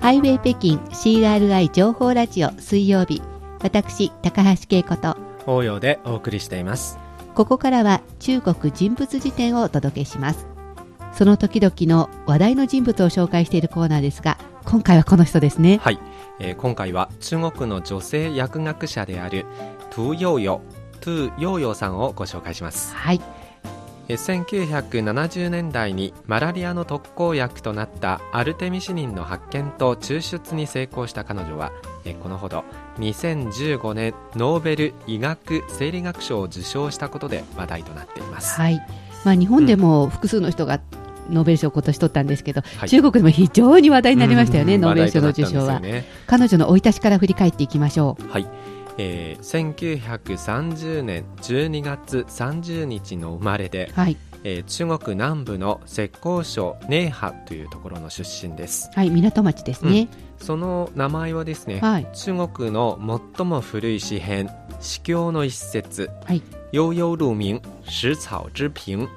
ハイウェイ北京 CRI 情報ラジオ水曜日。私高橋恵子と。王洋でお送りしています。ここからは中国人物辞典をお届けします。その時々の話題の人物を紹介しているコーナーですが今回はこの人ですね。はい、えー今回は中国の女性薬学者であるトゥ・ヨーヨトゥ・ヨーヨーさんをご紹介します。はい。えー1970年代にマラリアの特効薬となったアルテミシニンの発見と抽出に成功した彼女はえーこのほど2015年ノーベル医学生理学賞を受賞したことで話題となっています、はい。まあ日本でも複数の人がノーベル賞を今年取ったんですけど、はい。中国でも非常に話題になりましたよね、うんノーベル賞の受賞は、ね彼女の生い立ちから振り返っていきましょう。はい、えー1930年12月30日の生まれで、はい、えー中国南部の浙江省寧波というところの出身です。はい、港町ですね、その名前はですね、はい。中国の最も古い詩編詩経の一節。はい「悠々鹿鳴食草之平」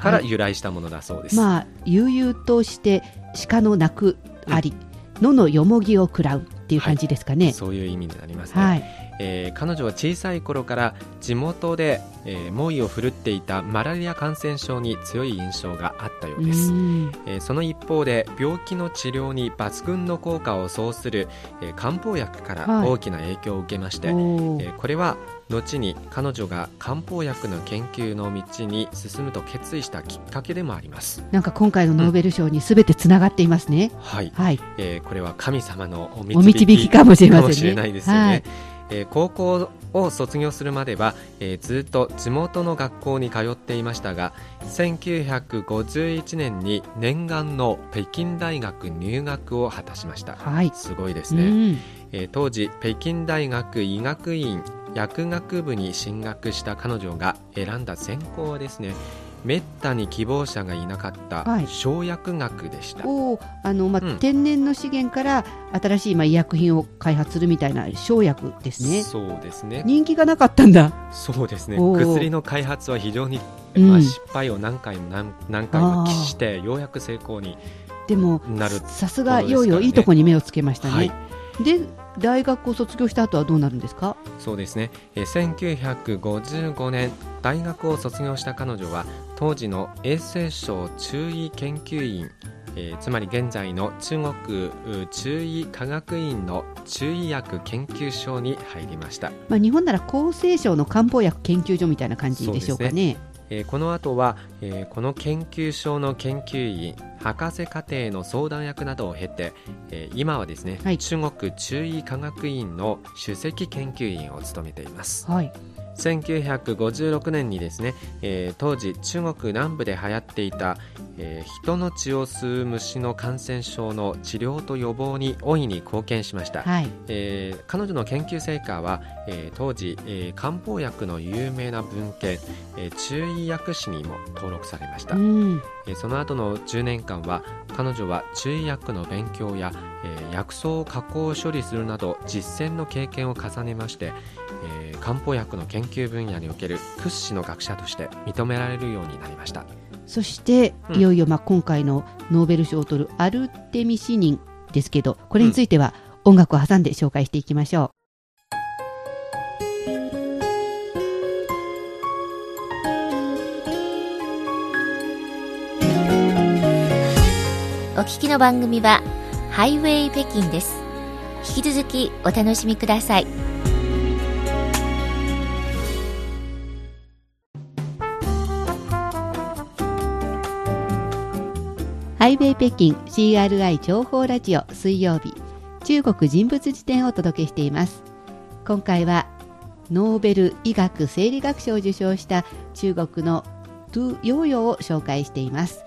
から由来したものだそうです、まあ悠々として鹿の鳴くあり、野のよもぎを食らうっていう感じですかね。そういう意味になりますね、はい、えー彼女は小さい頃から地元で、えー猛威を振るっていたマラリア感染症に強い印象があったようです、うん。えーその一方で病気の治療に抜群の効果を奏する、えー漢方薬からはい。大きな影響を受けまして、おー。えーこれは後に彼女が漢方薬の研究の道に進むと決意したきっかけでもあります。なんか今回のノーベル賞にすべてつながっていますね、はい、はい、えーこれは神様のおお導きかもしれませんね。ないですよね、はい。えー高校を卒業するまでは、えーずっと地元の学校に通っていましたが1951年に念願の北京大学入学を果たしました。はい、すごいですね、うん。えー当時北京大学医学院薬学部に進学した彼女が選んだ専攻はですね。めったに希望者がいなかったはい。生薬学でした、おーあのまあうん。天然の資源から新しいまあ医薬品を開発するみたいな生薬ですね。そうですね。人気がなかったんだ。そうですね。薬の開発は非常に、うん。まあ、失敗を何回も何何回も喫してようやく成功にでもなるさすがものですからね。ヨーヨーいいとこに目をつけましたね、はい。で大学を卒業した後はどうなるんですか？そうですね、えー1955年大学を卒業した彼女は当時の衛生省中医研究院えーつまり現在の中国う中医科学院の中医薬研究所に入りました、まあ、日本なら厚生省の漢方薬研究所みたいな感じでしょうかそうね。えーこの後は、えーこの研究所の研究員博士課程の相談役などを経て、えー今はですね、はい。中国中医科学院の首席研究員を務めています。はい、1956年にですね、えー当時中国南部で流行っていた、えー人の血を吸う虫の感染症の治療と予防に大いに貢献しました、はい、えー彼女の研究成果は、えー当時、えー漢方薬の有名な文献、えー中医薬史にも登録されました、うん、えーその後の10年間は彼女は中医薬の勉強や、えー薬草を加工処理するなど実践の経験を重ねまして、えー漢方薬の研究分野における屈指の学者として認められるようになりました。そして、うん。いよいよまあ今回のノーベル賞を取るアルテミシニンですけどこれについては音楽を挟んで紹介していきましょお聞きの番組はハイウェイ北京です。引き続きお楽しみくださいハイイ北京 CRI 情報ラジオ水曜日。中国人物辞典をお届けしています。今回はノーベル医学生理学賞を受賞した中国のトゥ・ヨーヨーを紹介しています。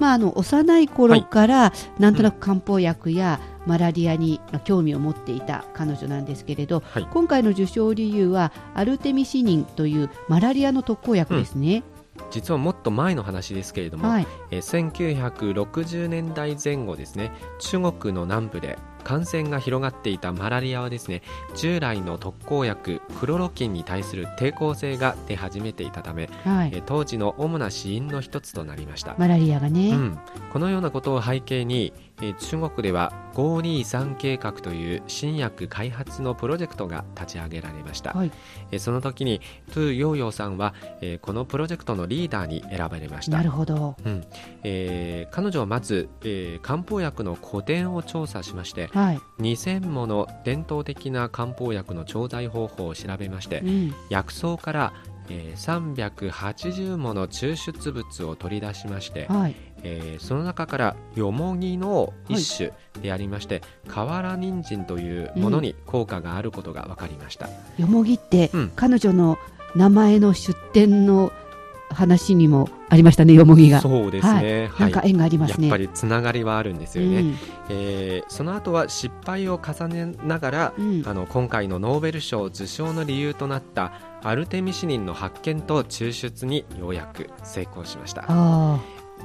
まあ、あの幼い頃からなんとなく漢方薬やマラリアにまあ興味を持っていた彼女なんですけれど、はい。今回の受賞理由はアルテミシニンというマラリアの特効薬ですね。実はもっと前の話ですけれども、はい、えー1960年代前後ですね中国の南部で感染が広がっていたマラリアはですね従来の特効薬クロロキンに対する抵抗性が出始めていたため、はい。えー当時の主な死因の一つとなりました、マラリアがね、うん、このようなことを背景に、えー中国では523計画という新薬開発のプロジェクトが立ち上げられました、はい。えーその時にトゥ・ヨーヨーさんは、えーこのプロジェクトのリーダーに選ばれましたなるほど。うんえー彼女はまず、えー漢方薬の古典を調査しましてはい。2000もの伝統的な漢方薬の調剤方法を調べましてうん。薬草から、えー380もの抽出物を取り出しまして、はい。えーその中からよもぎの一種でありまして、瓦人参というものに効果があることが分かりました、よもぎって、うん。彼女の名前の出典の話にもありましたね、よもぎが。そうですね、なんか縁がありますね。やっぱりつながりはあるんですよね、うん。えーその後は失敗を重ねながら、うん。あの今回のノーベル賞受賞の理由となったアルテミシニンの発見と抽出にようやく成功しました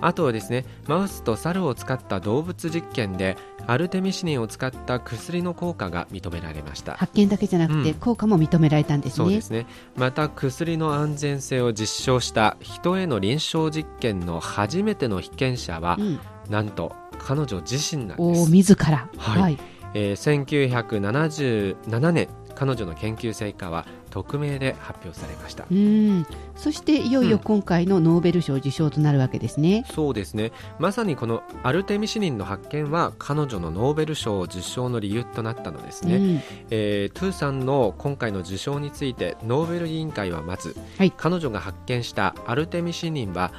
ああとはですねマウスと猿を使った動物実験でアルテミシニンを使った薬の効果が認められました。あ、発見だけじゃなくて、うん。効果も認められたんですね。そうですね。また薬の安全性を実証した人への臨床実験の初めての被験者は、うん、なんと彼女自身なんでおす自ら、はい。はい、えー1977年彼女の研究成果は匿名で発表されました。うん、そしていよいよ今回のノーベル賞受賞となるわけですね。そうですね。まさにこのアルテミシニンの発見は彼女のノーベル賞受賞の理由となったのですね、うん。えートゥーさんの今回の受賞についてノーベル委員会はまず、はい。彼女が発見したアルテミシニンは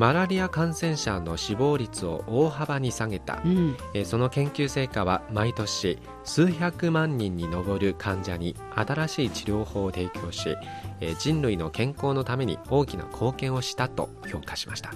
マラリア感染者の死亡率を大幅に下げた、うん。えーその研究成果は毎年数百万人に上る患者に新しい治療法を提供し、えー人類の健康のために大きな貢献をしたと評価しました、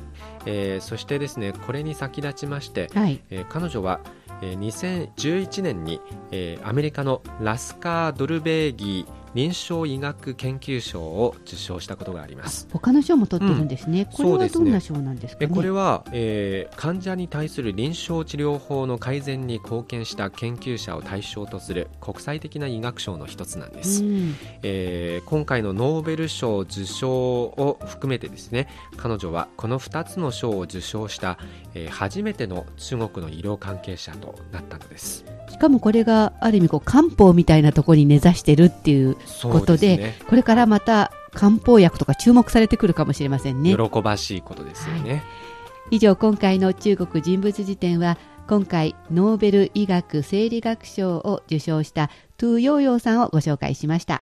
えーそしてですねこれに先立ちまして、はい、えー彼女は、えー2011年に、えーアメリカのラスカー・ドルベーギー臨床医学研究賞を受賞したことがあります。他の賞も取ってるんですね。これはどんな賞なんですかえね。これは、えー患者に対する臨床治療法の改善に貢献した研究者を対象とする国際的な医学賞の一つなんです、うん。えー今回のノーベル賞受賞を含めてですね彼女はこの2つの賞を受賞した、えー初めての中国の医療関係者となったのです。しかもこれがある意味こう漢方みたいなところに根ざしてるっていうことでねこれからまた漢方薬とか注目されてくるかもしれませんね。喜ばしいことですよね、以上今回の中国人物辞典は今回ノーベル医学生理学賞を受賞したトゥ・ヨーヨーさんをご紹介しました。